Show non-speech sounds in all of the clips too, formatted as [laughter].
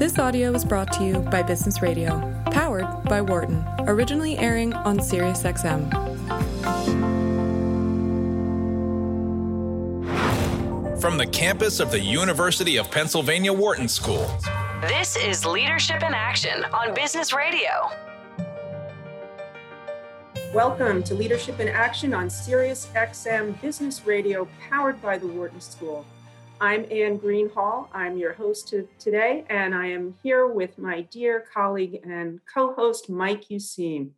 This audio was brought to you by Business Radio, powered by Wharton, originally airing on SiriusXM. From the campus of the University of Pennsylvania Wharton School. This is Leadership in Action on Business Radio. Welcome to Leadership in Action on SiriusXM Business Radio, powered by the Wharton School. I'm Anne Greenhalgh. I'm your host today, and I am here with my dear colleague and co host, Mike Useem.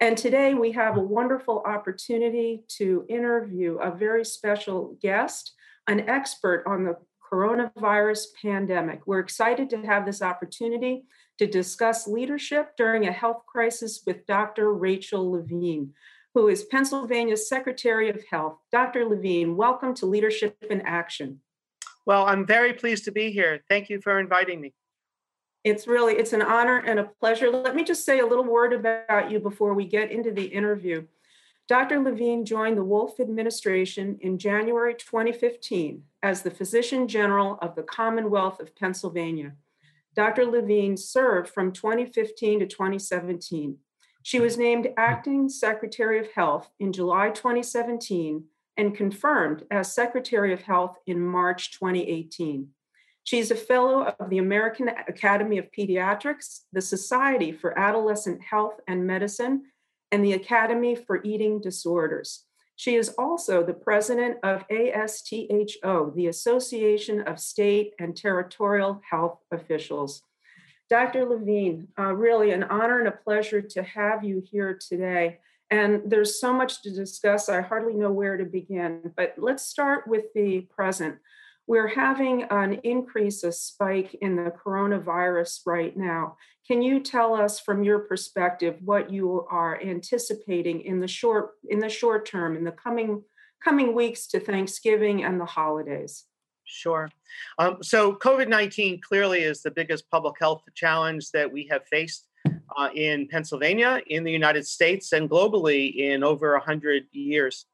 And today we have a wonderful opportunity to interview a very special guest, an expert on the coronavirus pandemic. We're excited to have this opportunity to discuss leadership during a health crisis with Dr. Rachel Levine, who is Pennsylvania's Secretary of Health. Dr. Levine, welcome to Leadership in Action. Well, I'm very pleased to be here. Thank you for inviting me. It's really it's an honor and a pleasure. Let me just say a little word about you before we get into the interview. Dr. Levine joined the Wolf administration in January 2015 as the Physician General of the Commonwealth of Pennsylvania. Dr. Levine served from 2015 to 2017. She was named Acting Secretary of Health in July 2017 and confirmed as Secretary of Health in March 2018. She's a fellow of the American Academy of Pediatrics, the Society for Adolescent Health and Medicine, and the Academy for Eating Disorders. She is also the president of ASTHO, the Association of State and Territorial Health Officials. Dr. Levine, uh, really an honor and a pleasure to have you here today. And there's so much to discuss, I hardly know where to begin. But let's start with the present. We're having an increase, a spike in the coronavirus right now. Can you tell us from your perspective what you are anticipating in the short in the short term, in the coming coming weeks to Thanksgiving and the holidays? Sure. Um, so, COVID 19 clearly is the biggest public health challenge that we have faced uh, in Pennsylvania, in the United States, and globally in over 100 years.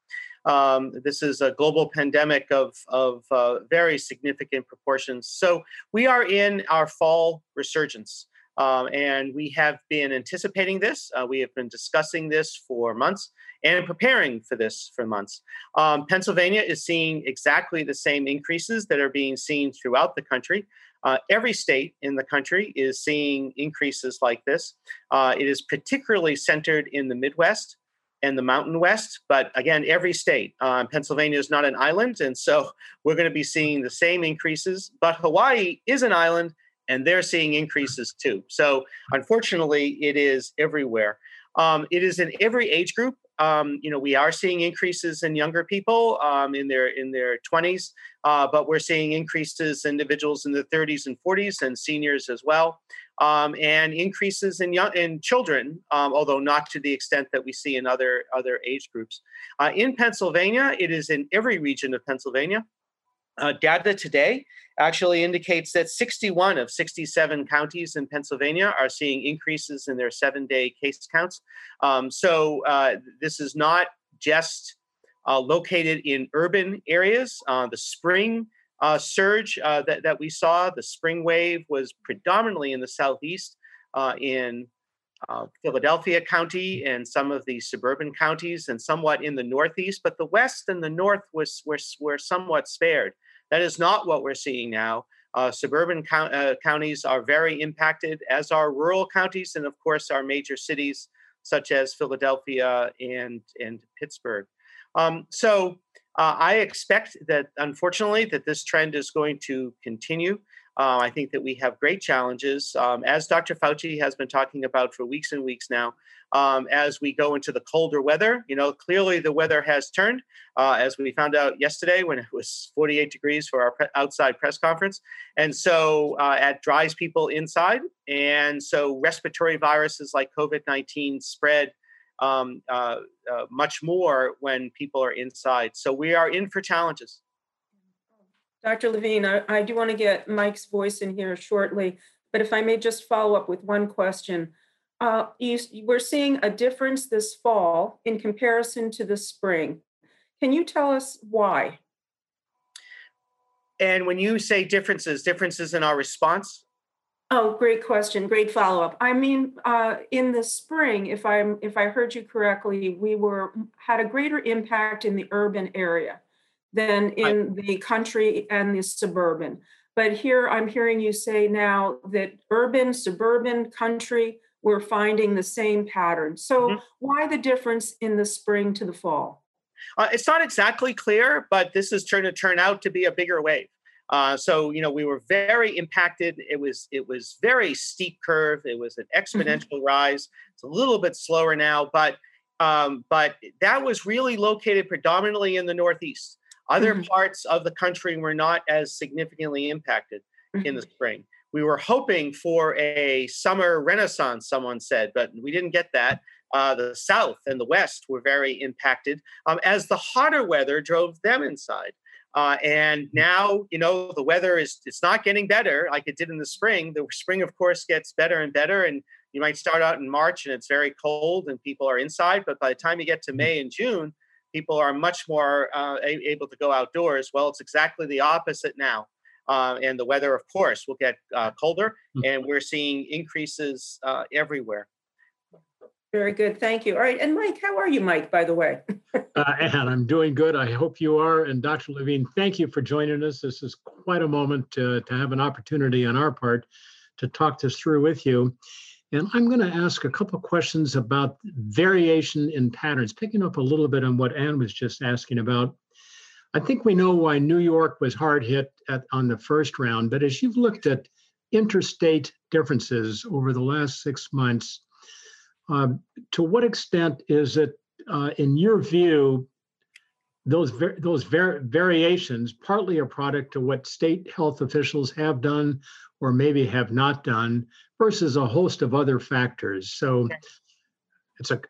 Um, this is a global pandemic of, of uh, very significant proportions. So we are in our fall resurgence. Um, and we have been anticipating this. Uh, we have been discussing this for months and preparing for this for months. Um, Pennsylvania is seeing exactly the same increases that are being seen throughout the country. Uh, every state in the country is seeing increases like this. Uh, it is particularly centered in the Midwest and the Mountain West, but again, every state. Uh, Pennsylvania is not an island, and so [laughs] we're going to be seeing the same increases. But Hawaii is an island, and they're seeing increases too. So unfortunately, it is everywhere. Um, it is in every age group. Um, you know, we are seeing increases in younger people um, in their in their 20s, uh, but we're seeing increases in individuals in the 30s and 40s and seniors as well, um, and increases in young in children, um, although not to the extent that we see in other other age groups. Uh, in Pennsylvania, it is in every region of Pennsylvania. Uh, data today actually indicates that 61 of 67 counties in Pennsylvania are seeing increases in their seven day case counts. Um, so uh, this is not just uh, located in urban areas. Uh, the spring uh, surge uh, that, that we saw, the spring wave, was predominantly in the southeast, in Philadelphia County and some of the suburban counties, and somewhat in the northeast. But the west and the north was were, were somewhat spared. That is not what we're seeing now. Uh, suburban count, uh, counties are very impacted, as are rural counties, and of course, our major cities such as Philadelphia and, and Pittsburgh. Um, so uh, I expect that, unfortunately, that this trend is going to continue. Uh, I think that we have great challenges, um, as Dr. Fauci has been talking about for weeks and weeks now. Um, as we go into the colder weather, you know, clearly the weather has turned, uh, as we found out yesterday when it was 48 degrees for our pre- outside press conference, and so uh, it dries people inside, and so respiratory viruses like COVID-19 spread um, uh, uh, much more when people are inside. So we are in for challenges. Dr. Levine, I, I do want to get Mike's voice in here shortly, but if I may just follow up with one question. Uh, you, we're seeing a difference this fall in comparison to the spring. Can you tell us why? And when you say differences, differences in our response? Oh, great question. Great follow up. I mean, uh, in the spring, if I'm if I heard you correctly, we were had a greater impact in the urban area than in I, the country and the suburban. But here I'm hearing you say now that urban, suburban, country, we're finding the same pattern. So mm-hmm. why the difference in the spring to the fall? Uh, it's not exactly clear, but this is trying to turn out to be a bigger wave. Uh, so you know we were very impacted. It was it was very steep curve. It was an mm-hmm. exponential mm-hmm. rise. It's a little bit slower now, but um, but that was really located predominantly in the Northeast. Other mm-hmm. parts of the country were not as significantly impacted mm-hmm. in the mm-hmm. spring. We were hoping for a summer renaissance, someone said, but we didn't get that. Uh, the South and the West were very impacted um, as the hotter weather drove them inside. Uh, and now, you know, the weather is it's not getting better like it did in the spring. The spring, of course, gets better and better. And you might start out in March and it's very cold and people are inside. But by the time you get to mm-hmm. May and June, people are much more uh, able to go outdoors. Well, it's exactly the opposite now. Uh, and the weather, of course, will get uh, colder, mm. and we're seeing increases uh, everywhere. Very good. Thank you. All right. And Mike, how are you, Mike, by the way? [laughs] uh, and I'm doing good. I hope you are. And Dr. Levine, thank you for joining us. This is quite a moment to, to have an opportunity on our part to talk this through with you. And I'm going to ask a couple questions about variation in patterns, picking up a little bit on what Anne was just asking about. I think we know why New York was hard hit at, on the first round, but as you've looked at interstate differences over the last six months, um, to what extent is it, uh, in your view, those ver- those var- variations partly a product of what state health officials have done or maybe have not done versus a host of other factors. So okay. it's a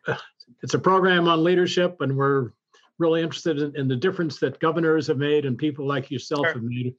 it's a program on leadership, and we're really interested in, in the difference that governors have made and people like yourself sure. have made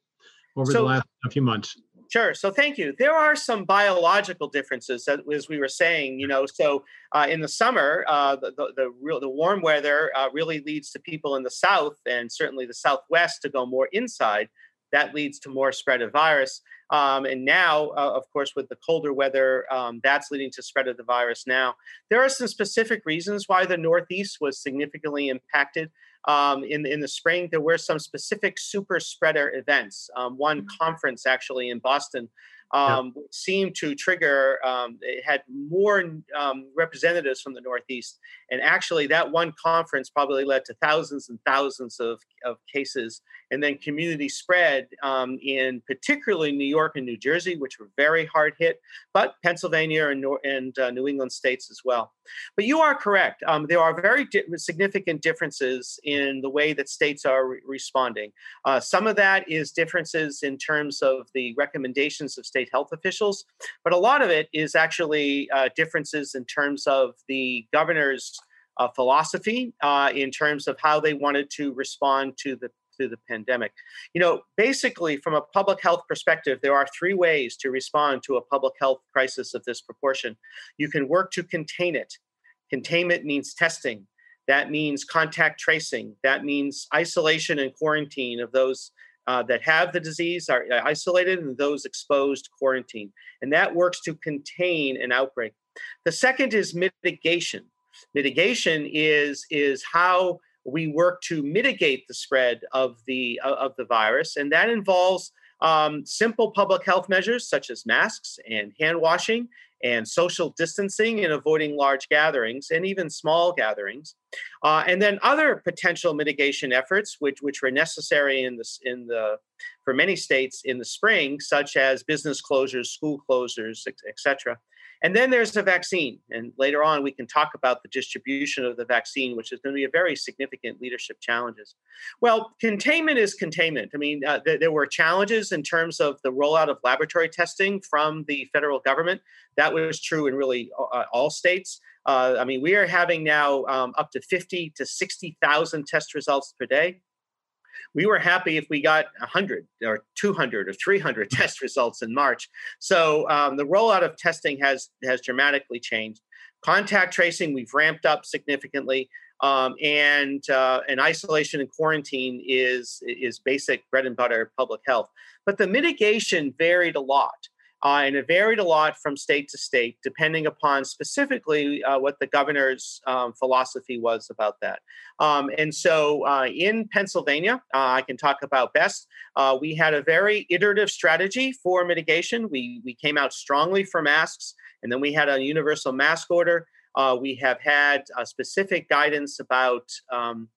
over so, the last few months. Sure. So thank you. There are some biological differences, as we were saying. You know, so uh, in the summer, uh, the, the, the real the warm weather uh, really leads to people in the south and certainly the southwest to go more inside. That leads to more spread of virus. Um, and now, uh, of course, with the colder weather, um, that's leading to spread of the virus now. There are some specific reasons why the Northeast was significantly impacted. Um, in, in the spring, there were some specific super spreader events. Um, one mm-hmm. conference actually in Boston um, yeah. seemed to trigger, um, it had more um, representatives from the Northeast. And actually, that one conference probably led to thousands and thousands of, of cases. And then community spread um, in particularly New York and New Jersey, which were very hard hit, but Pennsylvania and, and uh, New England states as well. But you are correct. Um, there are very di- significant differences in the way that states are re- responding. Uh, some of that is differences in terms of the recommendations of state health officials, but a lot of it is actually uh, differences in terms of the governor's uh, philosophy, uh, in terms of how they wanted to respond to the to the pandemic. You know, basically, from a public health perspective, there are three ways to respond to a public health crisis of this proportion. You can work to contain it. Containment means testing. That means contact tracing. That means isolation and quarantine of those uh, that have the disease are uh, isolated and those exposed quarantine. And that works to contain an outbreak. The second is mitigation. Mitigation is, is how we work to mitigate the spread of the, uh, of the virus, and that involves um, simple public health measures such as masks and hand washing and social distancing and avoiding large gatherings and even small gatherings. Uh, and then other potential mitigation efforts, which, which were necessary in, this, in the, for many states in the spring, such as business closures, school closures, etc. And then there's the vaccine. And later on, we can talk about the distribution of the vaccine, which is going to be a very significant leadership challenges. Well, containment is containment. I mean, uh, th- there were challenges in terms of the rollout of laboratory testing from the federal government. That was true in really uh, all states. Uh, I mean, we are having now um, up to 50 to 60,000 test results per day we were happy if we got 100 or 200 or 300 [laughs] test results in March. So um, the rollout of testing has has dramatically changed. Contact tracing we've ramped up significantly, um, and uh, and isolation and quarantine is is basic bread and butter public health. But the mitigation varied a lot. Uh, and it varied a lot from state to state, depending upon specifically uh, what the governor's um, philosophy was about that. Um, and so uh, in Pennsylvania, uh, I can talk about best. Uh, we had a very iterative strategy for mitigation. We, we came out strongly for masks, and then we had a universal mask order. Uh, we have had specific guidance about um,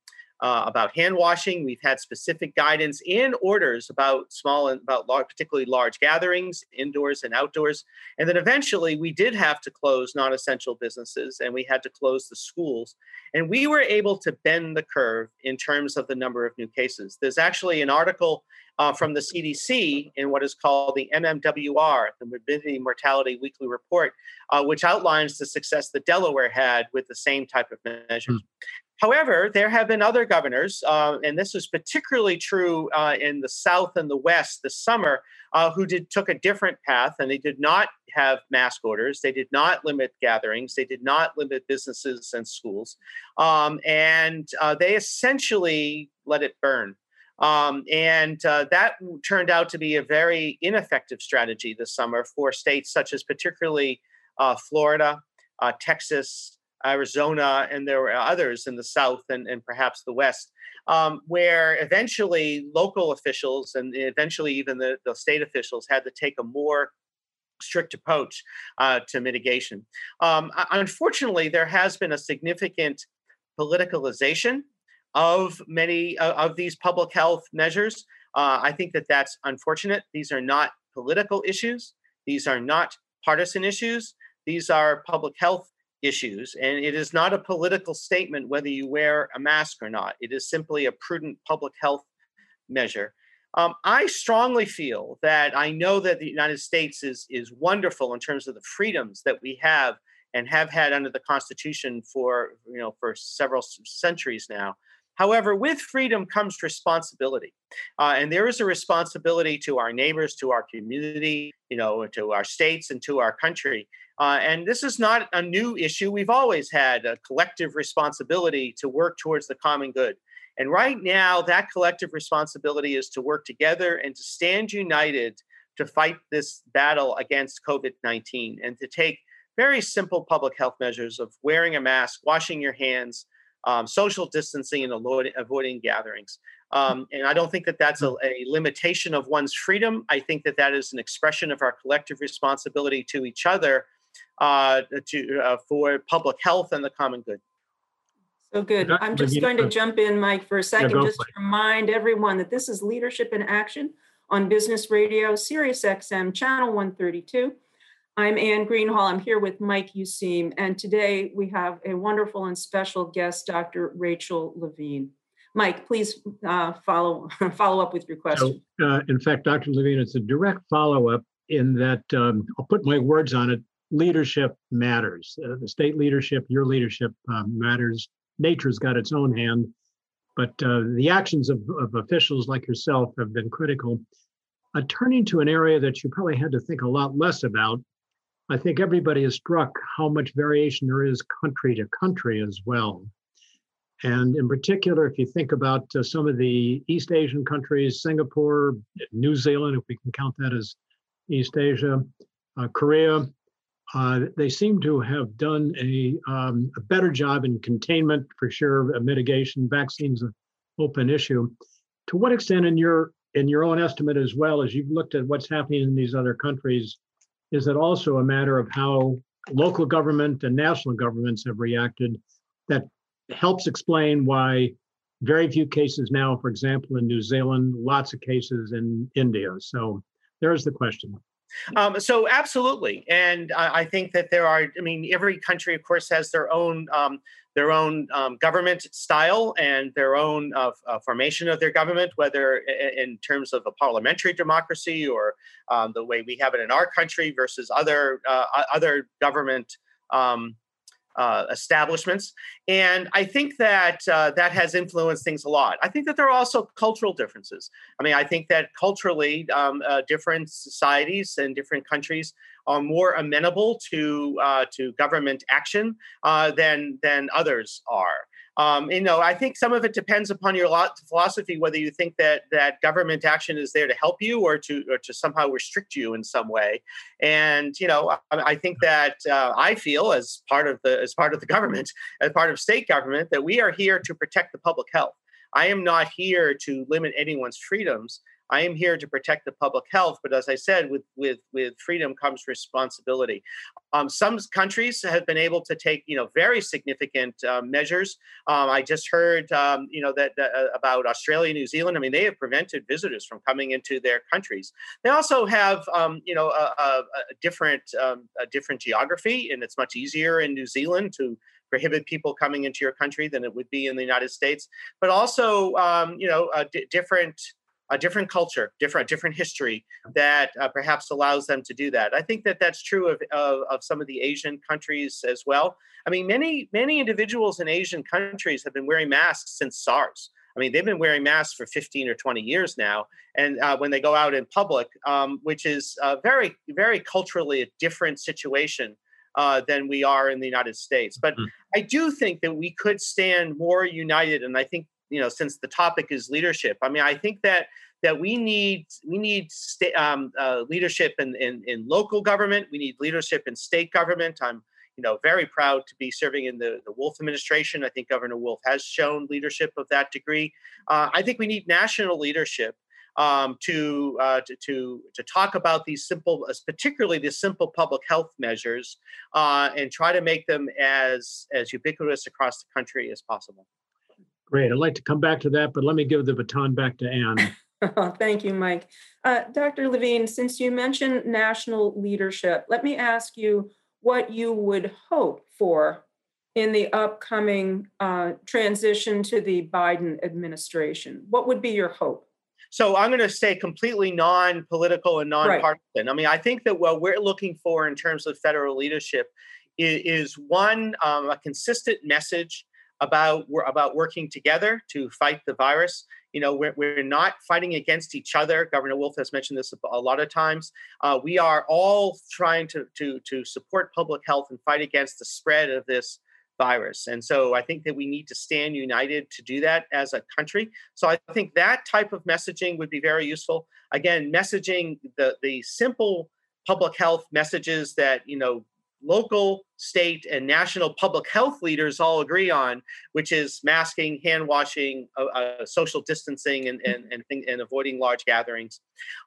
uh, about hand washing. We've had specific guidance and orders about small and about large, particularly large gatherings, indoors and outdoors. And then eventually we did have to close non essential businesses and we had to close the schools. And we were able to bend the curve in terms of the number of new cases. There's actually an article uh, from the CDC in what is called the MMWR, the Morbidity Mortality Weekly Report, uh, which outlines the success that Delaware had with the same type of measures. Mm. However, there have been other governors, uh, and this is particularly true uh, in the South and the West this summer, uh, who did took a different path, and they did not have mask orders. They did not limit gatherings. They did not limit businesses and schools, um, and uh, they essentially let it burn. Um, and uh, that turned out to be a very ineffective strategy this summer for states such as particularly uh, Florida, Texas, Arizona, and there were others in the South and, and perhaps the West, um, where eventually local officials and eventually even the, the state officials had to take a more strict approach uh, to mitigation. Um, unfortunately, there has been a significant politicalization of many uh, of these public health measures. Uh, I think that that's unfortunate. These are not political issues. These are not partisan issues. These are public health issues. And it is not a political statement whether you wear a mask or not, it is simply a prudent public health measure. Um, I strongly feel that I know that the United States is, is wonderful in terms of the freedoms that we have and have had under the Constitution for you know for several centuries now. However, with freedom comes responsibility, uh, and there is a responsibility to our neighbors, to our community, you know, to our states, and to our country. Uh, and this is not a new issue. We've always had a collective responsibility to work towards the common good. And right now, that collective responsibility is to work together and to stand united to fight this battle against COVID 19 and to take very simple public health measures of wearing a mask, washing your hands, um, social distancing, and avoid, avoiding gatherings. Um, and I don't think that that's a, a, limitation of one's freedom. I think that that is an expression of our collective responsibility to each other uh, to uh, for public health and the common good. So good. I'm just going to jump in, Mike, for a second, yeah, just to remind everyone that this is Leadership in Action on Business Radio, Sirius XM, Channel 132. I'm Anne Greenhalgh. I'm here with Mike Useem, and today we have a wonderful and special guest, Dr. Rachel Levine. Mike, please uh, follow [laughs] follow up with your question. So, uh, in fact, Dr. Levine, it's a direct follow up in that um, I'll put my words on it leadership matters. Uh, the state leadership, your leadership um, matters. Nature's got its own hand, but uh, the actions of, of, officials like yourself have been critical. Uh, turning to an area that you probably had to think a lot less about, I think everybody is struck how much variation there is country to country as well. And in particular, if you think about uh, some of the East Asian countries, Singapore, New Zealand, if we can count that as East Asia, uh, Korea, uh, they seem to have done a, um, a, better job in containment for sure, mitigation. Vaccines an open issue. To what extent, in your in your own estimate as well as you've looked at what's happening in these other countries, is it also a matter of how local government and national governments have reacted that helps explain why very few cases now, for example, in New Zealand, lots of cases in India. So there's the question. Um, so absolutely, and I, I, think that there are. I mean, every country, of course, has their own um, their own um, government style and their own uh, uh, formation of their government, whether in terms of a parliamentary democracy or um, the way we have it in our country versus other uh, other government um, uh, establishments. And I think that uh, that has influenced things a lot. I think that there are also cultural differences. I mean, I think that culturally, um, uh, different societies and different countries are more amenable to uh, to government action uh, than than others are. Um, you know, I think some of it depends upon your philosophy, whether you think that that government action is there to help you or to or to somehow restrict you in some way. And you know, I, I think that uh, I feel as part of the as part of the government, as part of state government, that we are here to protect the public health. I am not here to limit anyone's freedoms. I am here to protect the public health, but as I said, with with with freedom comes responsibility. Um, some countries have been able to take you know very significant uh, measures. Um, I just heard um, you know that uh, about Australia, New Zealand. I mean, they have prevented visitors from coming into their countries. They also have um, you know a, a, a different um, a different geography, and it's much easier in New Zealand to prohibit people coming into your country than it would be in the United States. But also, um, you know, different a different culture, different different history that uh, perhaps allows them to do that. I think that that's true of, of, of some of the Asian countries as well. I mean, many many individuals in Asian countries have been wearing masks since SARS. I mean, they've been wearing masks for 15 or 20 years now, and uh, when they go out in public, um, which is uh, very very culturally a different situation. Uh, than we are in the United States. But mm-hmm. I do think that we could stand more united. And I think you know since the topic is leadership. I mean i think that that we need we need sta- um, uh, leadership in, in in local government. We need leadership in state government. I'm you know very proud to be serving in the, the wolf administration. I think governor wolf has shown leadership of that degree. Uh, i think we need national leadership um, to, uh, to, to to talk about these simple, particularly the simple public health measures, uh, and try to make them as as ubiquitous across the country as possible. Great. I'd like to come back to that, but let me give the baton back to Anne. [laughs] oh, thank you, Mike. Uh, Dr. Levine, since you mentioned national leadership, let me ask you what you would hope for in the upcoming uh, transition to the Biden administration. What would be your hope? So I'm going to stay completely non-political and non-partisan. Right. I mean, I think that what we're looking for in terms of federal leadership is, is one um, a consistent message about about working together to fight the virus. You know, we're, we're not fighting against each other. Governor Wolf has mentioned this a lot of times. Uh, we are all trying to, to, to support public health and fight against the spread of this virus. And so I think that we need to stand united to do that as a country. So I think that type of messaging would be very useful. Again, messaging the, the simple public health messages that, you know, local, state, and national public health leaders all agree on, which is masking, hand washing, uh, uh, social distancing, and, and, and, and, avoiding large gatherings.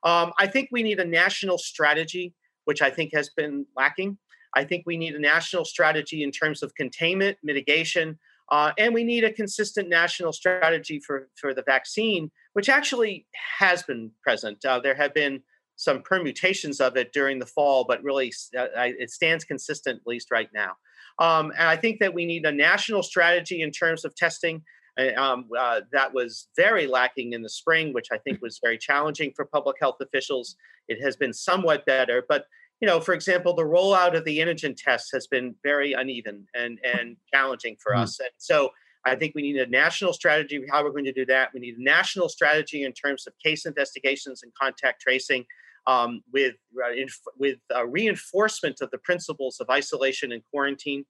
Um, I think we need a national strategy, which I think has been lacking. I think we need a national strategy in terms of containment, mitigation, uh, and we need a consistent national strategy for, for the vaccine, which actually has been present. Uh, there have been some permutations of it during the fall, but really uh, it stands consistent at least right now. Um, and I think that we need a national strategy in terms of testing. Uh, um, uh, that was very lacking in the spring, which I think [laughs] was very challenging for public health officials. It has been somewhat better, but you know, for example, the rollout of the antigen tests has been very uneven and and challenging for mm-hmm. us. And so I think we need a national strategy how we're going to do that. We need a national strategy in terms of case investigations and contact tracing um, with, uh, with uh, reinforcement of the principles of isolation and quarantine.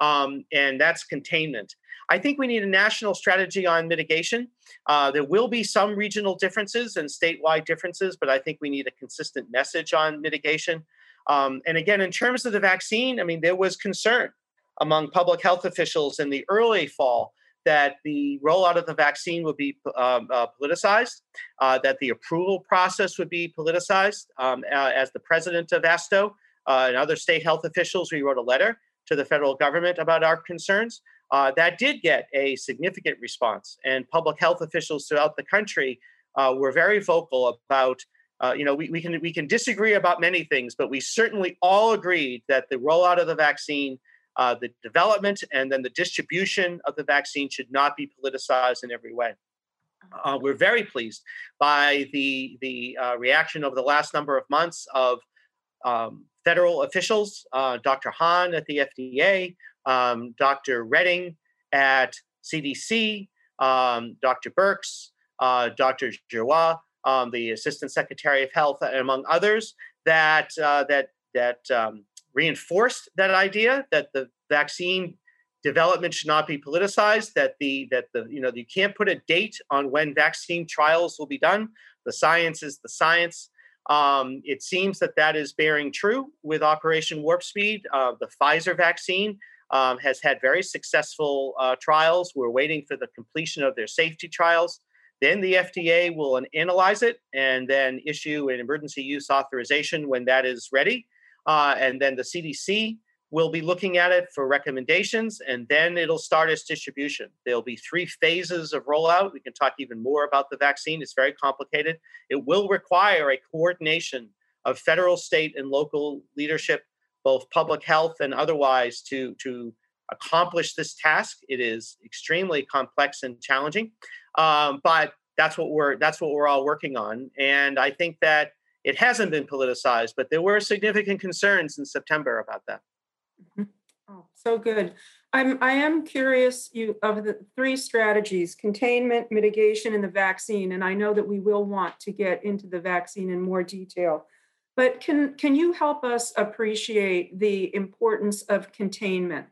Um, and that's containment. I think we need a national strategy on mitigation. Uh, there will be some regional differences and statewide differences, but I think we need a consistent message on mitigation. Um, and again, in terms of the vaccine, I mean, there was concern among public health officials in the early fall that the rollout of the vaccine would be um, uh, politicized, uh, that the approval process would be politicized. Um, uh, as the president of ASTHO uh, and other state health officials, we wrote a letter to the federal government about our concerns. Uh, that did get a significant response, and public health officials throughout the country uh, were very vocal about. you know, we, we can we can disagree about many things, but we certainly all agreed that the rollout of the vaccine uh, the development and then the distribution of the vaccine should not be politicized in every way. Uh, we're very pleased by the the uh, reaction over the last number of months of um, federal officials, uh, Dr. Hahn at the FDA, um, Dr. Redfield at CDC, um, Dr. Uh, Dr. Giroir, um, the Assistant Secretary of Health, among others, that uh, that that um, reinforced that idea that the vaccine development should not be politicized. That the that the you know you can't put a date on when vaccine trials will be done. The science is the science. Um, it seems that that is bearing true with Operation Warp Speed. Uh, the Pfizer vaccine um, has had very successful uh, trials. We're waiting for the completion of their safety trials. Then the FDA will analyze it and then issue an emergency use authorization when that is ready. Uh, and then the CDC will be looking at it for recommendations, and then it'll start its distribution. There'll be three phases of rollout. We can talk even more about the vaccine. It's very complicated. It will require a coordination of federal, state, and local leadership, both public health and otherwise, to, to accomplish this task. It is extremely complex and challenging, um, but that's what we're that's what we're all working on. And I think that it hasn't been politicized, but there were significant concerns in September about that. Mm-hmm. Oh, so good. I'm I am curious you of the three strategies, containment, mitigation, and the vaccine. And I know that we will want to get into the vaccine in more detail. But can can you help us appreciate the importance of containment?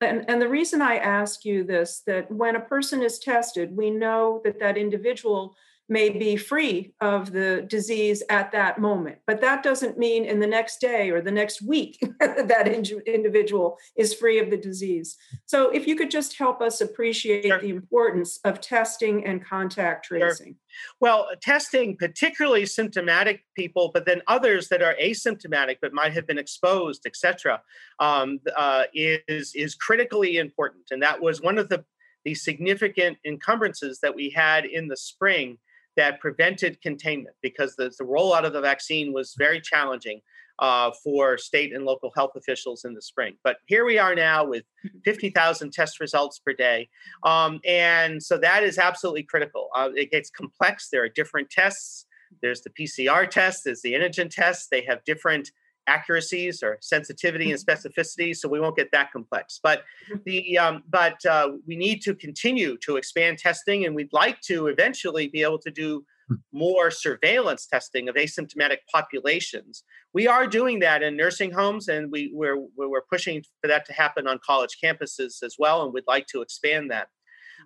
And, and the reason I ask you this, that when a person is tested, we know that that individual may be free of the disease at that moment. But that doesn't mean in the next day or the next week [laughs] that individual is free of the disease. So, if you could just help us appreciate sure. the importance of testing and contact tracing. Sure. Well, testing, particularly symptomatic people, but then others that are asymptomatic but might have been exposed, etc., um, uh, is is critically important. And that was one of the the significant encumbrances that we had in the spring that prevented containment because the, the rollout of the vaccine was very challenging uh, for state and local health officials in the spring. But here we are now with [laughs] mm-hmm. 50,000 test results per day. Um, and so that is absolutely critical. Uh, it gets complex. There are different tests. There's the PCR test, there's the antigen test. They have different accuracies or sensitivity and mm-hmm. specificity so we won't get that complex but mm-hmm. the um, but uh, we need to continue to expand testing and we'd like to eventually be able to do hmm. more surveillance testing of asymptomatic populations we are doing that in nursing homes and we, we're, we're pushing for that to happen on college campuses as well and we'd like to expand that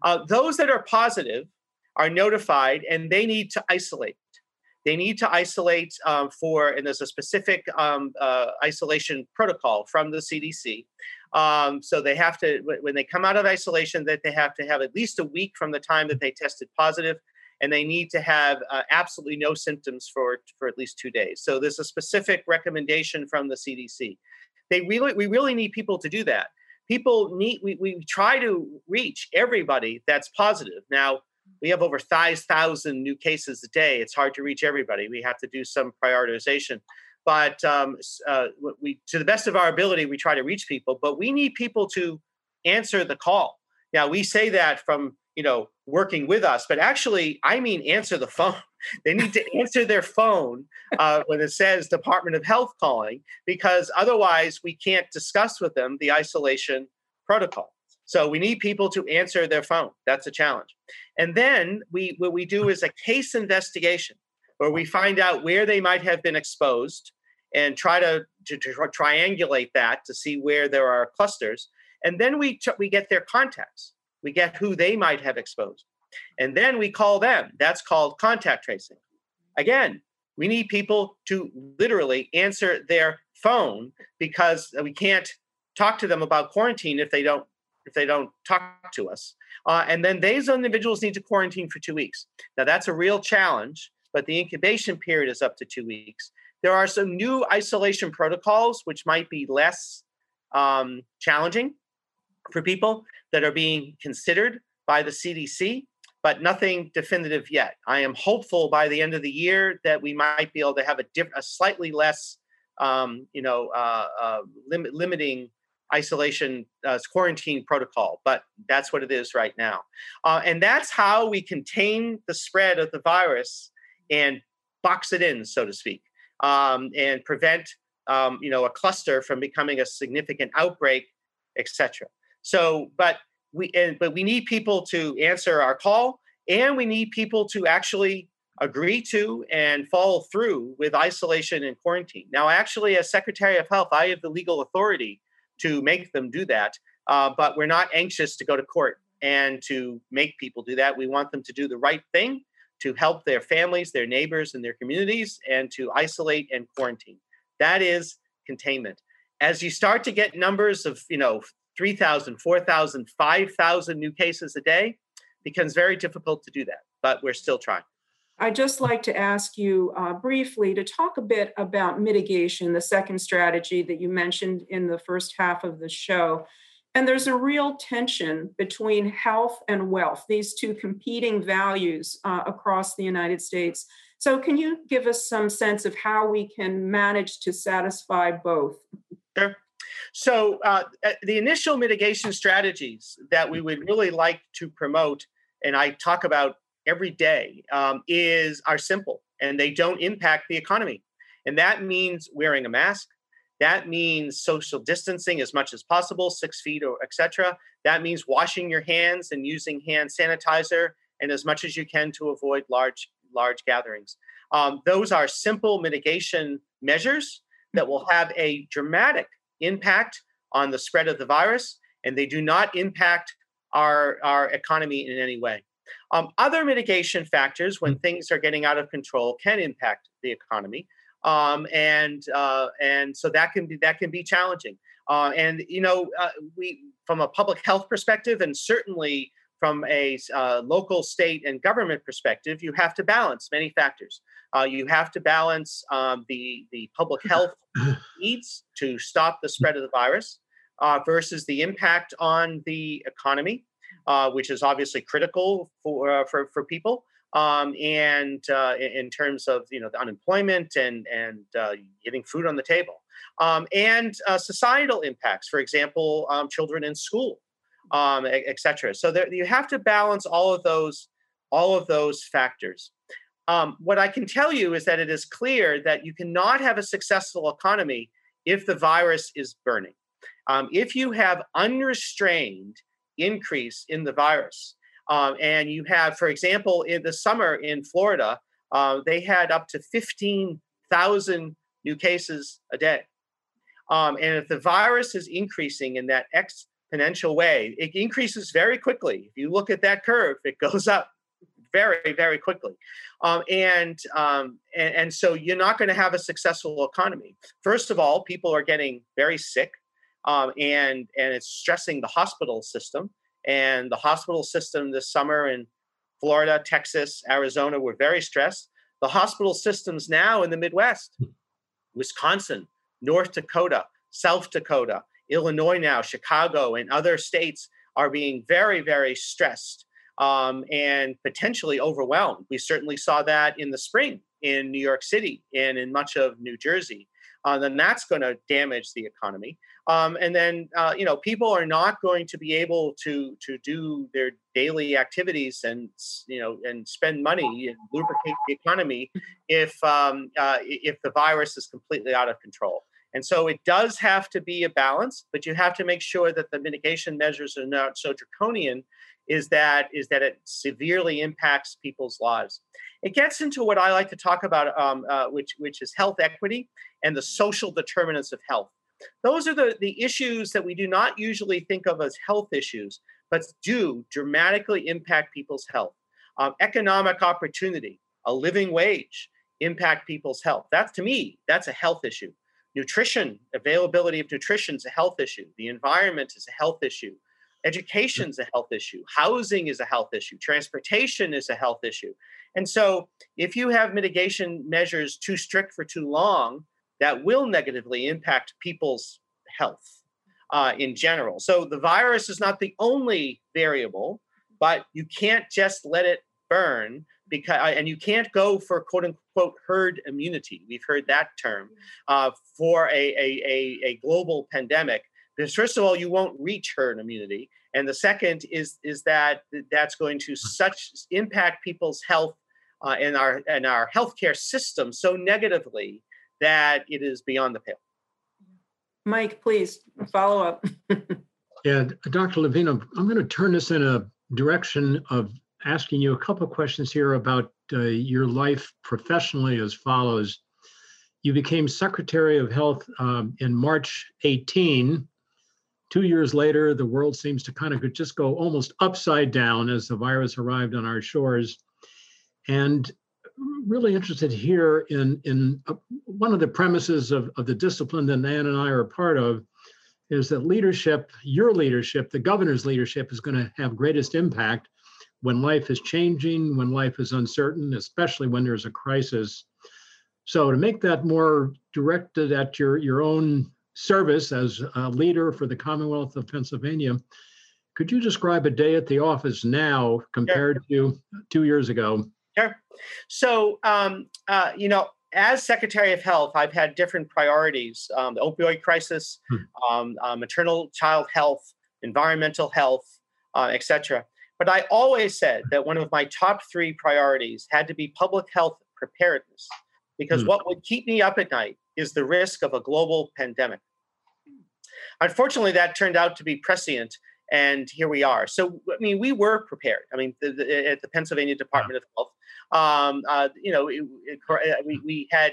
uh, those that are positive are notified and they need to isolate they need to isolate um, for, and there's a specific um, uh, isolation protocol from the CDC. Um, so they have to, when they come out of isolation, that they have to have at least a week from the time that they tested positive, and they need to have uh, absolutely no symptoms for for at least two days. So there's a specific recommendation from the CDC. They really, we really need people to do that. People need, we, we try to reach everybody that's positive. Now, we have over 5,000 new cases a day. It's hard to reach everybody. We have to do some prioritization. But um, uh, we, to the best of our ability, we try to reach people. But we need people to answer the call. Now we say that from you know working with us, but actually, I mean answer the phone. [laughs] they need to [laughs] answer their phone uh, when it says Department of Health calling, because otherwise we can't discuss with them the isolation protocol. So we need people to answer their phone. That's a challenge. And then we what we do is a case investigation where we find out where they might have been exposed and try to, to, to triangulate that to see where there are clusters. And then we we get their contacts. We get who they might have exposed. And then we call them. That's called contact tracing. Again, we need people to literally answer their phone because we can't talk to them about quarantine if they don't if they don't talk to us. Uh, and then these individuals need to quarantine for two weeks. Now, that's a real challenge, but the incubation period is up to two weeks. There are some new isolation protocols, which might be less um, challenging for people that are being considered by the CDC, but nothing definitive yet. I am hopeful by the end of the year that we might be able to have a, diff- a slightly less, um, you know, uh, uh, lim- limiting isolation uh, quarantine protocol, but that's what it is right now. Uh, and that's how we contain the spread of the virus and box it in, so to speak, um, and prevent um, you know a cluster from becoming a significant outbreak, etc. So, but we and, but we need people to answer our call, and we need people to actually agree to and follow through with isolation and quarantine. Now, actually, as Secretary of Health, I have the legal authority to make them do that. uh, but we're not anxious to go to court and to make people do that. We want them to do the right thing to help their families, their neighbors, and their communities, and to isolate and quarantine. That is containment. As you start to get numbers of, you know, 3,000, 4,000, 5,000 new cases a day, becomes very difficult to do that, but we're still trying. I'd just like to ask you uh, briefly to talk a bit about mitigation, the second strategy that you mentioned in the first half of the show. And there's a real tension between health and wealth, these two competing values uh, across the United States. So, can you give us some sense of how we can manage to satisfy both? Sure. So, uh, uh the initial mitigation strategies that we would really like to promote, and I talk about every day, um, is are simple and they don't impact the economy. And that means wearing a mask, that means social distancing as much as possible, six feet or etc. That means washing your hands and using hand sanitizer and as much as you can to avoid large large gatherings. Um, those are simple mitigation measures that will have a dramatic impact on the spread of the virus, and they do not impact our, our economy in any way. Um, other mitigation factors, when things are getting out of control, can impact the economy um, and uh, and so that can be that can be challenging. Uh, and you know, uh, we from a public health perspective, and certainly from a uh, local, state, and government perspective, you have to balance many factors. Uh, you have to balance um, the the public [clears throat] health needs to stop the spread of the virus uh, versus the impact on the economy, which is obviously critical for for, for people um, and uh, in terms of you know the unemployment and and uh, getting food on the table, um, and uh, societal impacts. For example, um, children in school, um, etc. So there, you have to balance all of those all of those factors. Um, what I can tell you is that it is clear that you cannot have a successful economy if the virus is burning. Um, if you have unrestrained increase in the virus, um, and you have, for example, in the summer in Florida, uh, they had up to 15,000 new cases a day. Um, and if the virus is increasing in that exponential way, it increases very quickly. If you look at that curve, it goes up very, very quickly. Um, and, um, and, and so you're not going to have a successful economy. First of all, people are getting very sick, um, and and it's stressing the hospital system and the hospital system this summer in Florida, Texas, Arizona were very stressed. The hospital systems now in the Midwest, Wisconsin, North Dakota, South Dakota, Illinois now, Chicago, and other states are being very, very stressed um, and potentially overwhelmed. We certainly saw that in the spring in New York City and in much of New Jersey. Uh, then that's going to damage the economy. Um, and then uh, you know people are not going to be able to to do their daily activities and you know and spend money and lubricate the economy if um, uh, if the virus is completely out of control. And so it does have to be a balance, but you have to make sure that the mitigation measures are not so draconian. Is that is that it severely impacts people's lives? It gets into what I like to talk about, um, uh, which which is health equity and the social determinants of health. Those are the, the issues that we do not usually think of as health issues, but do dramatically impact people's health. Um, economic opportunity, a living wage, impact people's health. That's to me, that's a health issue. Nutrition, availability of nutrition is a health issue. The environment is a health issue. Education is a health issue. Housing is a health issue. Transportation is a health issue. And so, if you have mitigation measures too strict for too long, that will negatively impact people's health uh, in general. So the virus is not the only variable, but you can't just let it burn because uh, and you can't go for quote unquote herd immunity. We've heard that term uh, for a, a, a, a global pandemic. Because first of all, you won't reach herd immunity, and the second is is that that's going to such impact people's health uh, and our and our healthcare system so negatively that it is beyond the pale. Mike, please follow up. [laughs] yeah, Dr. Levine, I'm, I'm going to turn this in a direction of asking you a couple of questions here about uh, your life professionally as follows. You became Secretary of Health um, in March 18, Two years later, the world seems to kind of just go almost upside down as the virus arrived on our shores. And really interested here in, in uh, one of the premises of, of the discipline that Nan and I are a part of is that leadership, your leadership, the governor's leadership is going to have greatest impact when life is changing, when life is uncertain, especially when there's a crisis. So to make that more directed at your, your own service as a leader for the Commonwealth of Pennsylvania, could you describe a day at the office now compared sure. to two years ago? Sure. So, um, uh, you know, as Secretary of Health, I've had different priorities: um, the opioid crisis, hmm. um, uh, maternal child health, environmental health, uh, etc. But I always said that one of my top three priorities had to be public health preparedness, because hmm. what would keep me up at night is the risk of a global pandemic. Unfortunately, that turned out to be prescient, and here we are. So, I mean, we were prepared. I mean, the, the, at the Pennsylvania Department of Health, um, uh, you know, it, it, uh, we, we had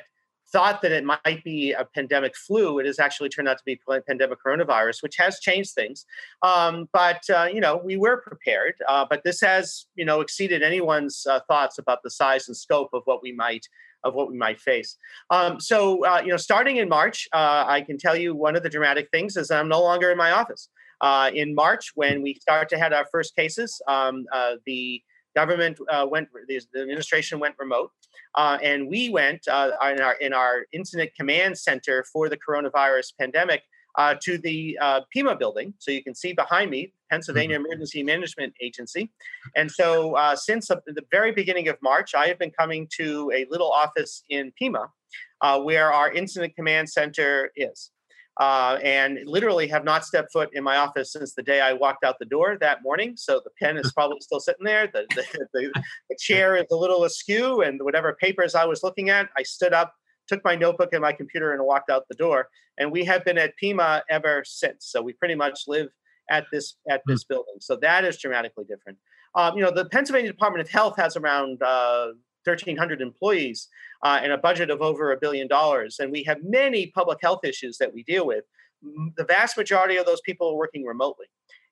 thought that it might be a pandemic flu. It has actually turned out to be pandemic coronavirus, which has changed things. Um, but uh, you know, we were prepared. Uh, but this has you know exceeded anyone's uh, thoughts about the size and scope of what we might of what we might face. Um, so uh, you know, starting in March, uh, I can tell you one of the dramatic things is I'm no longer in my office. In March, when we start to have our first cases, um, the government uh, went, the, administration went remote, uh, and we went uh, in our in our incident command center for the coronavirus pandemic uh, to the uh, PEMA building. So you can see behind me, Pennsylvania mm-hmm. Emergency Management Agency. And so uh, since the very beginning of March, I have been coming to a little office in PEMA, where our incident command center is uh, and literally have not stepped foot in my office since the day I walked out the door that morning. So the pen is [laughs] probably still sitting there. The, the, the, the, chair is a little askew, and whatever papers I was looking at, I stood up, took my notebook and my computer, and walked out the door. And we have been at PEMA ever since. So we pretty much live at this at this building. So that is dramatically different. Um, you know, the Pennsylvania Department of Health has around uh, 1,300 employees uh, and a budget of over a billion dollars. And we have many public health issues that we deal with. The vast majority of those people are working remotely.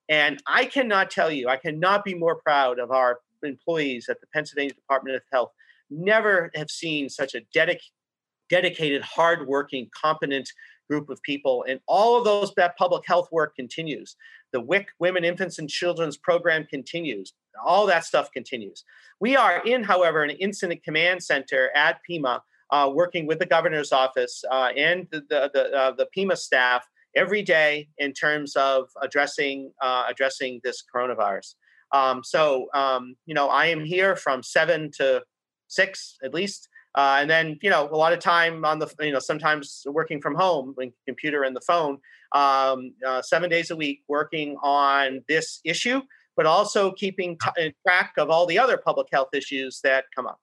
And I cannot tell you, I cannot be more proud of our employees at the Pennsylvania Department of Health. Never have seen such a dedic- dedicated, hardworking, competent group of people. And all of those that public health work continues. The WIC Women, Infants, and Children's program continues. All that stuff continues. We are in, however, an incident command center at PEMA, uh, working with the governor's office uh, and the the, the, uh, the, PEMA staff every day in terms of addressing uh, addressing this coronavirus. Um, so, um, you know, I am here from seven to six at least. Uh, and then, you know, a lot of time on the, you know, sometimes working from home, computer and the phone, um, uh, seven days a week working on this issue, but also keeping t- track of all the other public health issues that come up.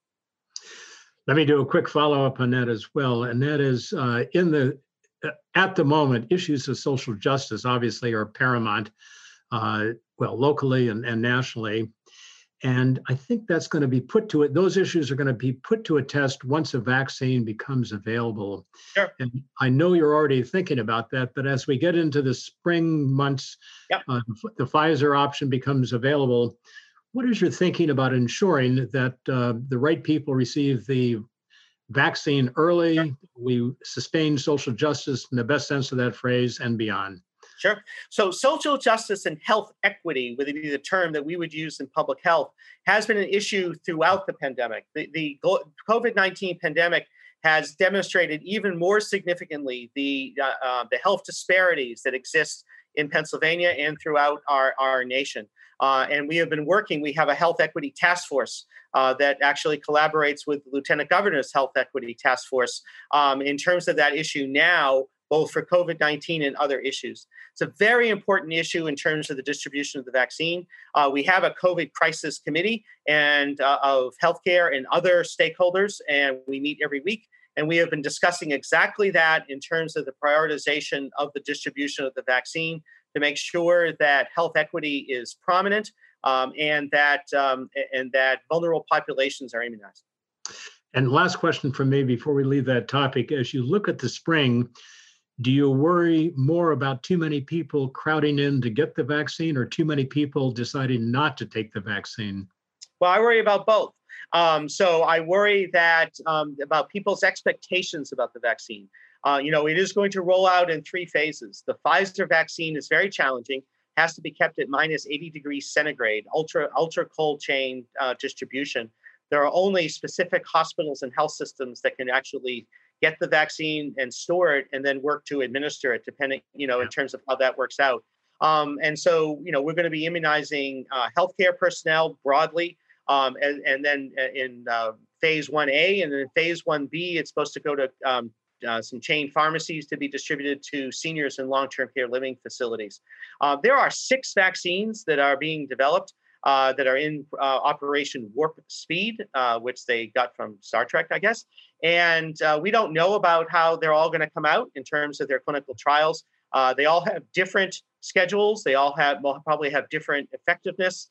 Let me do a quick follow up on that as well. And that is uh, in the, uh, at the moment, issues of social justice obviously are paramount, uh, well, locally and, and nationally. And I think that's going to be put to it. Those issues are going to be put to a test once a vaccine becomes available. Sure. And I know you're already thinking about that, but as we get into the spring months, yep. uh, the Pfizer option becomes available. What is your thinking about ensuring that uh, the right people receive the vaccine early? Sure. We sustain social justice in the best sense of that phrase and beyond. So, social justice and health equity would be the term that we would use in public health, has been an issue throughout the pandemic. The, the COVID 19 pandemic has demonstrated even more significantly the, uh, uh, the health disparities that exist in Pennsylvania and throughout our, our nation. Uh, and we have been working, we have a health equity task force uh, that actually collaborates with the Lieutenant Governor's Health Equity Task Force um, in terms of that issue now both for COVID 19 and other issues. It's a very important issue in terms of the distribution of the vaccine. Uh, we have a COVID crisis committee and uh, of healthcare and other stakeholders, and we meet every week. And we have been discussing exactly that in terms of the prioritization of the distribution of the vaccine to make sure that health equity is prominent um, and that um, and that vulnerable populations are immunized. And last question from me before we leave that topic: as you look at the spring, do you worry more about too many people crowding in to get the vaccine or too many people deciding not to take the vaccine? Well, I worry about both. Um, so I worry that um, about people's expectations about the vaccine. Uh, you know, it is going to roll out in three phases. The Pfizer vaccine is very challenging, has to be kept at minus 80 degrees centigrade, ultra ultra cold chain uh, distribution. There are only specific hospitals and health systems that can actually get the vaccine and store it and then work to administer it depending you know in terms of how that works out um, and so you know we're going to be immunizing uh, healthcare personnel broadly um, and, and, then uh, in uh, phase 1a and then phase 1b it's supposed to go to um, uh, some chain pharmacies to be distributed to seniors in long-term care living facilities. Uh, there are six vaccines that are being developed uh, that are in uh, Operation Warp Speed, uh, which they got from Star Trek, I guess. And uh, we don't know about how they're all going to come out in terms of their clinical trials. Uh, they all have different schedules. They all have will probably have different effectiveness.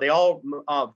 they all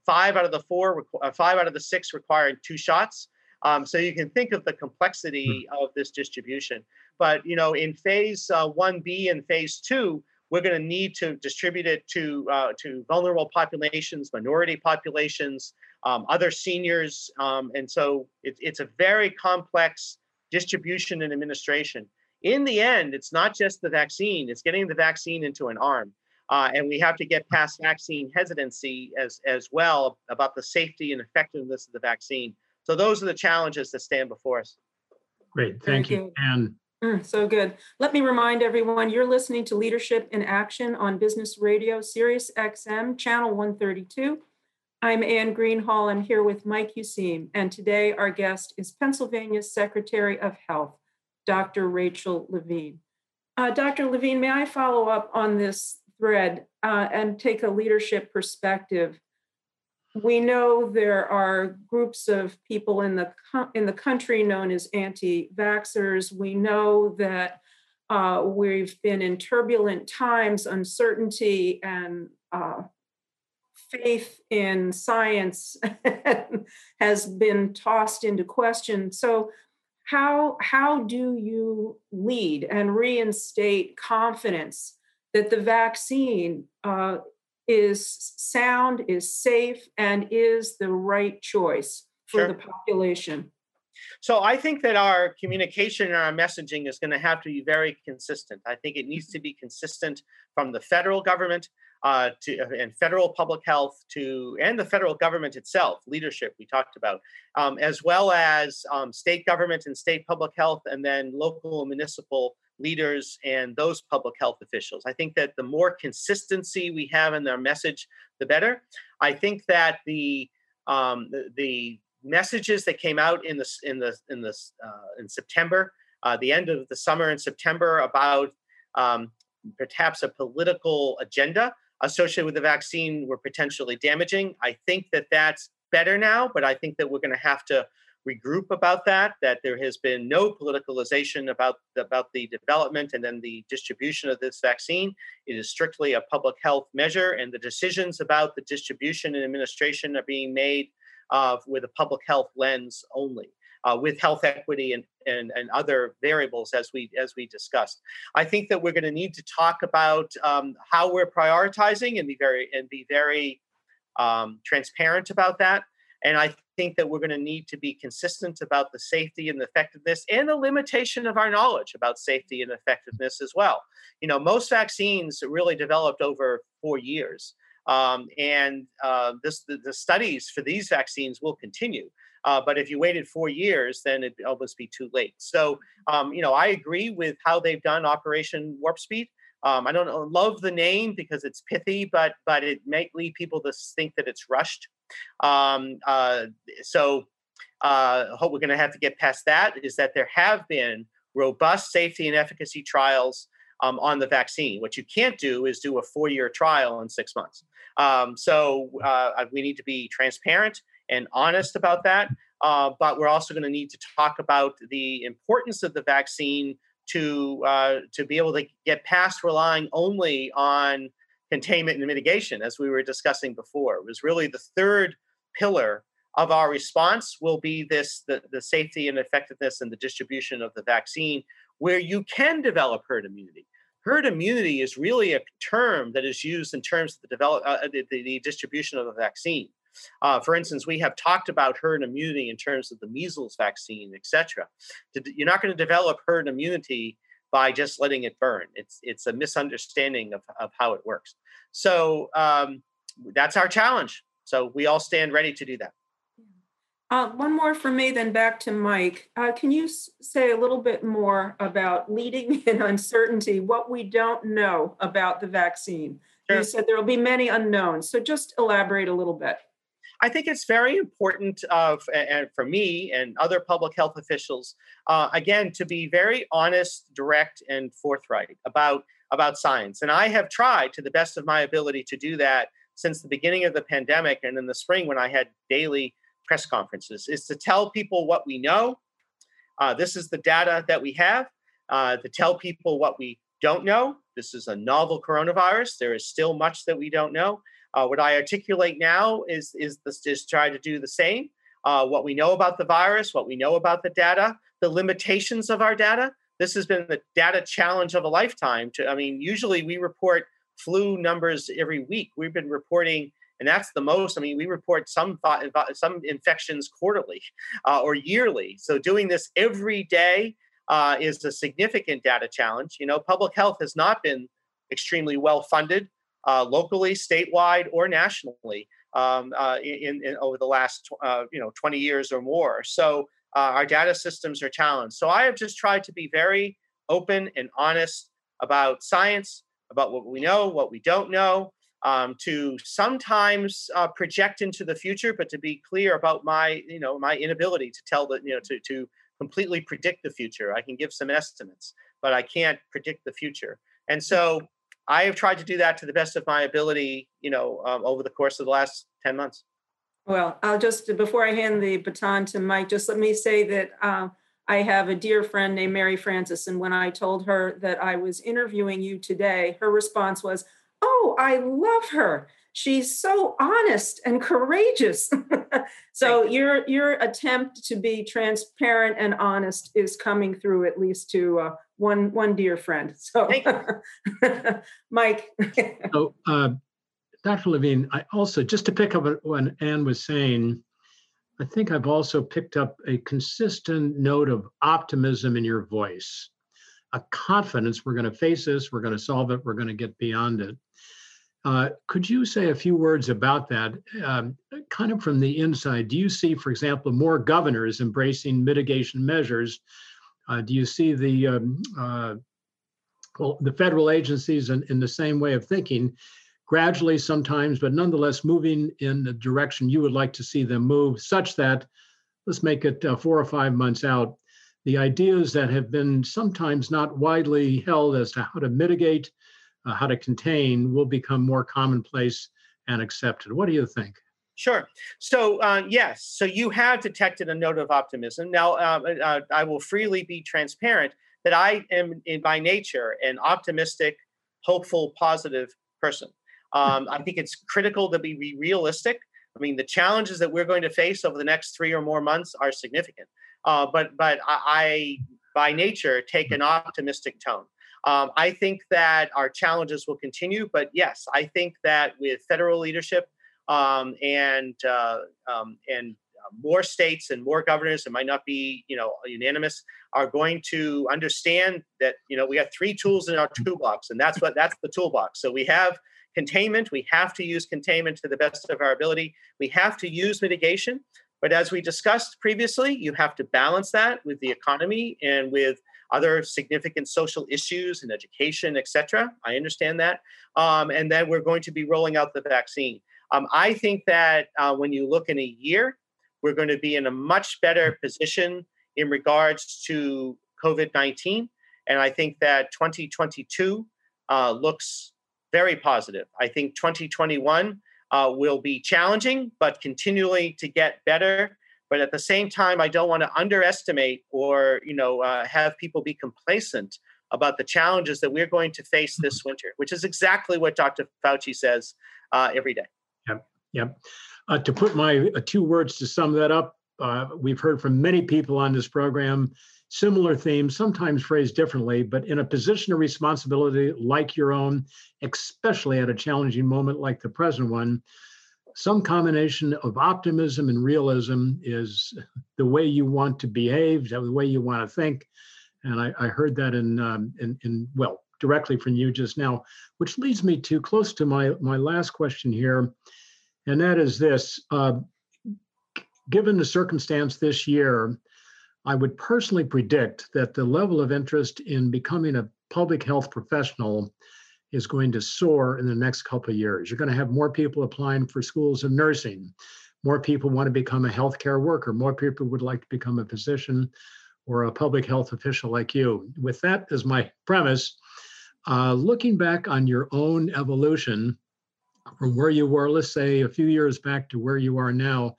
five out of the four, five out of the six requiring two shots. Um, so you can think of the complexity hmm. of this distribution. But you know, in phase uh, 1B and phase two, we're going to need to distribute it to uh, to vulnerable populations, minority populations, um, other seniors, um, and so it, it's a very complex distribution and administration. In the end, it's not just the vaccine; it's getting the vaccine into an arm, uh, and we have to get past vaccine hesitancy as as well about the safety and effectiveness of the vaccine. So those are the challenges that stand before us. Great, thank you, and Mm, so good. Let me remind everyone you're listening to Leadership in Action on Business Radio, Sirius XM, Channel 132. I'm Anne Greenhalgh. I'm here with Mike Useem, and today our guest is Pennsylvania's Secretary of Health, Dr. Rachel Levine. Uh, Dr. Levine, may I follow up on this thread uh, and take a leadership perspective? we know there are groups of people in the in the country known as anti-vaxxers. We know that uh, we've been in turbulent times, uncertainty, and uh, faith in science [laughs] has been tossed into question. So, how how do you lead and reinstate confidence that the vaccine uh, is sound, is safe, and is the right choice for sure. the population. So I think that our communication and our messaging is going to have to be very consistent. I think it needs to be consistent from the federal government uh, to and federal public health to and the federal government itself, leadership we talked about, um, as well as um, state government and state public health, and then local and municipal leaders and those public health officials. I think that the more consistency we have in their message, the better. I think that the um, the, the, messages that came out in this in the in this uh, in September, uh, the end of the summer in September, about um, perhaps a political agenda associated with the vaccine were potentially damaging. I think that that's better now, but I think that we're going to have to regroup about that, that there has been no politicalization about, about the development and then the distribution of this vaccine. It is strictly a public health measure, and the decisions about the distribution and administration are being made uh, with a public health lens only. Uh, with health equity and, and, and other variables as we as we discussed. I think that we're going to need to talk about um, how we're prioritizing and be very and be very um, transparent about that. And I think that we're going to need to be consistent about the safety and the effectiveness and the limitation of our knowledge about safety and effectiveness as well. You know, most vaccines really developed over four years. Um, and uh, this, the, the, studies for these vaccines will continue. Uh, but if you waited four years, then it'd almost be too late. So, um, you know, I agree with how they've done Operation Warp Speed. Um, I don't love the name because it's pithy, but but it might lead people to think that it's rushed. Um, uh, so uh, hope we're going to have to get past that. Is that there have been robust safety and efficacy trials um, on the vaccine. What you can't do is do a four-year trial in six months. Um, so uh, we need to be transparent and honest about that. Uh, but we're also going to need to talk about the importance of the vaccine to uh, to be able to get past relying only on containment and mitigation, as we were discussing before. It was really the third pillar of our response will be this the, the safety and effectiveness and the distribution of the vaccine where you can develop herd immunity. Herd immunity is really a term that is used in terms of the, develop, uh, the, the distribution of a vaccine. Uh, for instance, we have talked about herd immunity in terms of the measles vaccine, et cetera. You're not going to develop herd immunity by just letting it burn. It's it's a misunderstanding of, of how it works. So um, that's our challenge. So we all stand ready to do that. Uh, one more for me, then back to Mike. Uh, can you s- say a little bit more about leading [laughs] in uncertainty, what we don't know about the vaccine? Sure. You said there will be many unknowns. So just elaborate a little bit. I think it's very important uh, and for me and other public health officials, uh, again, to be very honest, direct, and forthright about about science. And I have tried to the best of my ability to do that since the beginning of the pandemic and in the spring when I had daily press conferences, is to tell people what we know. Uh, this is the data that we have. Uh, to tell people what we don't know. This is a novel coronavirus. There is still much that we don't know. Uh, what I articulate now is is this is try to do the same. Uh, what we know about the virus, what we know about the data, the limitations of our data. This has been the data challenge of a lifetime. To I mean, usually we report flu numbers every week. We've been reporting, and that's the most. I mean, we report some some infections quarterly uh, or yearly. So doing this every day uh, is a significant data challenge. You know, public health has not been extremely well funded uh, locally, statewide, or nationally um, uh, in, in, over the last uh, you know 20 years or more. So uh, our data systems are challenged. So I have just tried to be very open and honest about science, about what we know, what we don't know, um, to sometimes uh, project into the future, but to be clear about my you know my inability to tell the you know to to completely predict the future. I can give some estimates, but I can't predict the future. And so I have tried to do that to the best of my ability, you know, um, over the course of the last 10 months. Well, I'll just, before I hand the baton to Mike, just let me say that uh, I have a dear friend named Mary Francis. And when I told her that I was interviewing you today, her response was, Oh, I love her. She's so honest and courageous. [laughs] so you. your your attempt to be transparent and honest is coming through at least to uh, one one dear friend. [laughs] So, [laughs] Mike. [laughs] so, uh, Dr. Levine, I also just to pick up what Anne was saying. I think I've also picked up a consistent note of optimism in your voice, a confidence we're going to face this, we're going to solve it, we're going to get beyond it. Uh, could you say a few words about that, um, kind of from the inside? Do you see, for example, more governors embracing mitigation measures do you see the um, uh, well, the federal agencies in, in the same way of thinking, gradually sometimes, but nonetheless moving in the direction you would like to see them move, such that let's make it uh, four or five months out. The ideas that have been sometimes not widely held as to how to mitigate, uh, how to contain, will become more commonplace and accepted. What do you think? Sure. So uh, yes, so you have detected a note of optimism. Now, uh, uh, I will freely be transparent that I am, in, by nature, an optimistic, hopeful, positive person. Um, I think it's critical to be realistic. I mean, the challenges that we're going to face over the next three or more months are significant. Uh, but but I, I, by nature, take an optimistic tone. Um, I think that our challenges will continue. But yes, I think that with federal leadership um, and uh, um, and uh, more states and more governors, it might not be you know unanimous, are going to understand that you know we have three tools in our toolbox, and that's what that's the toolbox. So we have containment. We have to use containment to the best of our ability. We have to use mitigation. But as we discussed previously, you have to balance that with the economy and with other significant social issues and education, et cetera. I understand that. Um, and then we're going to be rolling out the vaccine. Um, I think that uh, when you look in a year, we're going to be in a much better position in regards to COVID 19. And I think that 2022 uh, looks very positive. I think 2021 uh, will be challenging, but continually to get better. But at the same time, I don't want to underestimate or you know uh, have people be complacent about the challenges that we're going to face this winter, which is exactly what Dr. Fauci says uh, every day. Yep. Uh, to put my uh, two words to sum that up, uh, we've heard from many people on this program similar themes, sometimes phrased differently, but in a position of responsibility like your own, especially at a challenging moment like the present one, some combination of optimism and realism is the way you want to behave, the way you want to think. And I, I heard that in, um, in, in, well, directly from you just now, which leads me to close to my, my last question here. And that is this uh, given the circumstance this year, I would personally predict that the level of interest in becoming a public health professional is going to soar in the next couple of years. You're going to have more people applying for schools of nursing. More people want to become a healthcare worker. More people would like to become a physician or a public health official like you. With that as my premise, uh, looking back on your own evolution from where you were, let's say a few years back to where you are now,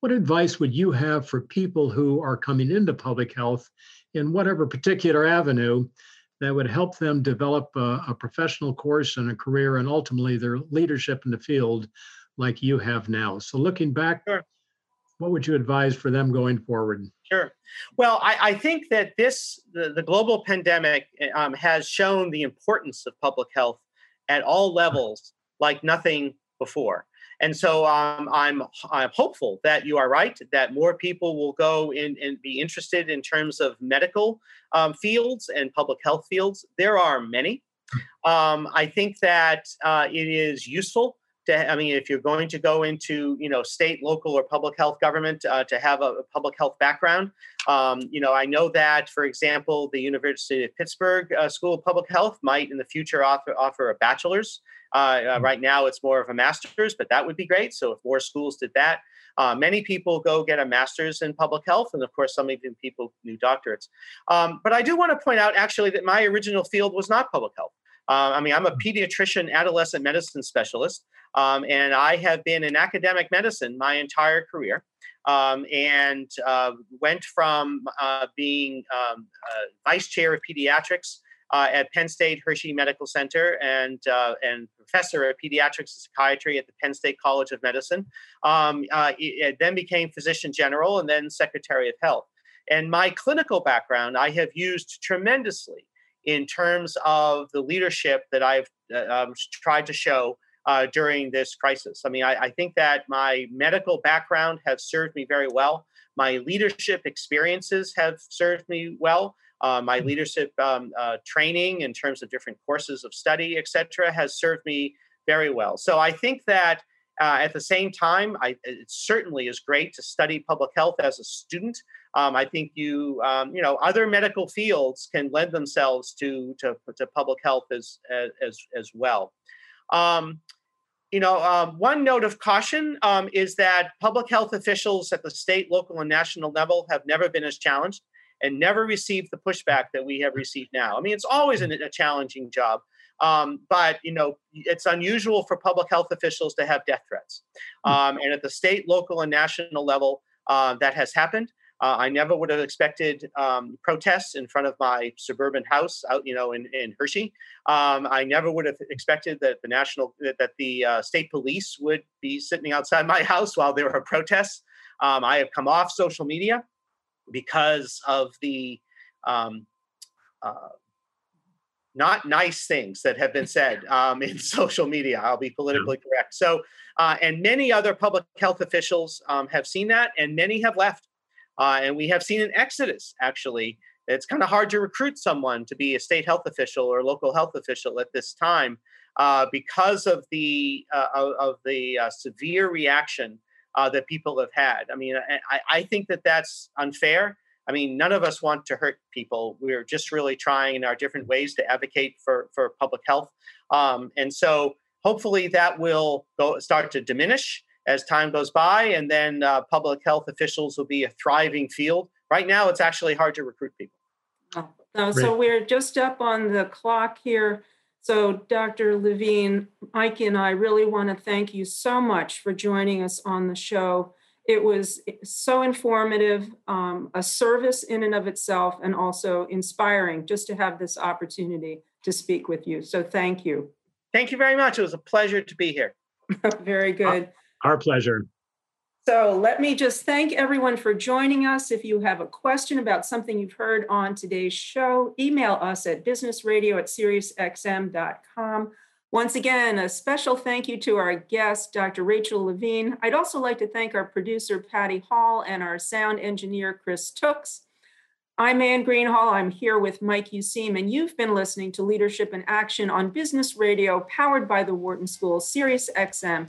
what advice would you have for people who are coming into public health in whatever particular avenue that would help them develop a, a, professional course and a career and ultimately their leadership in the field like you have now? So, looking back, sure. what would you advise for them going forward? Sure. Well, I, I think that this, the, the global pandemic, um, has shown the importance of public health at all levels like nothing before. And so um, I'm, I'm hopeful that you are right, that more people will go in and be interested in terms of medical um, fields and public health fields. There are many. Um, I think that uh, it is useful to, I mean, if you're going to go into, you know, state, local, or public health government uh, to have a, a, public health background. Um, you know, I know that, for example, the University of Pittsburgh uh, School of Public Health might in the future offer, offer a bachelor's uh, uh, hmm. right now, it's more of a master's, but that would be great. So if more schools did that, uh, many people go get a master's in public health, and of course, some even people do doctorates. Um, but I do want to point out, actually, that my original field was not public health. Uh, I mean, I'm a pediatrician, adolescent medicine specialist, um, and I have been in academic medicine my entire career. Um, and uh, went from uh, being um, vice chair of pediatrics uh, at Penn State Hershey Medical Center and uh, and professor of pediatrics and psychiatry at the Penn State College of Medicine. Um, uh, it, then became physician general and then secretary of health. And my clinical background I have used tremendously in terms of the leadership that I've uh, um, tried to show uh, during this crisis. I mean, I, I, think that my medical background has served me very well. My leadership experiences have served me well. Uh, my mm-hmm. leadership um, uh, training in terms of different courses of study, et cetera, has served me very well. So I think that uh, at the same time, I, it certainly is great to study public health as a student. Um, I think you, um, you know, other medical fields can lend themselves to to, to public health as as as well. Um, you know, um, one note of caution um, is that public health officials at the state, local, and national level have never been as challenged and never received the pushback that we have received now. I mean, it's always a, a challenging job, um, but you know, it's unusual for public health officials to have death threats. Hmm. Um, and at the state, local, and national level, uh, that has happened. Uh, I never would have expected um, protests in front of my suburban house out, you know, in, in Hershey. Um, I never would have expected that the national that, that the uh, state police would be sitting outside my [laughs] house while there were protests. Um, I have come off social media because of the um, uh, not nice things that have been said um, in [laughs] social media. I'll be politically correct. So, uh, and many other public health officials um, have seen that, and many have left. Uh, and we have seen an exodus, actually. It's kind of hard to recruit someone to be a state health official or local health official at this time uh, because of the uh, of, of, the uh, severe reaction uh, that people have had. I mean, I, I think that that's unfair. I mean, none of us want to hurt people. We're just really trying in our different ways to advocate for, for public health. Um, and so hopefully that will go start to diminish as time goes by, and then uh, public health officials will be a thriving field. Right now, it's actually hard to recruit people. Oh, so we're just up on the clock here. So, Dr. Levine, Mikey, and I really want to thank you so much for joining us on the show. It was so informative, um, a service in and of itself, and also inspiring just to have this opportunity to speak with you. So, thank you. Thank you very much. It was a pleasure to be here. [laughs] very good. Our, pleasure. So let me just thank everyone for joining us. If you have a question about something you've heard on today's show, email us at businessradio at SiriusXM.com. Once again, a special thank you to our guest, Dr. Rachel Levine. I'd also like to thank our producer, Patty Hall, and our sound engineer, Chris Tooks. I'm Anne Greenhalgh. I'm here with Mike Useem, and you've been listening to Leadership in Action on Business Radio, powered by the Wharton School, Sirius XM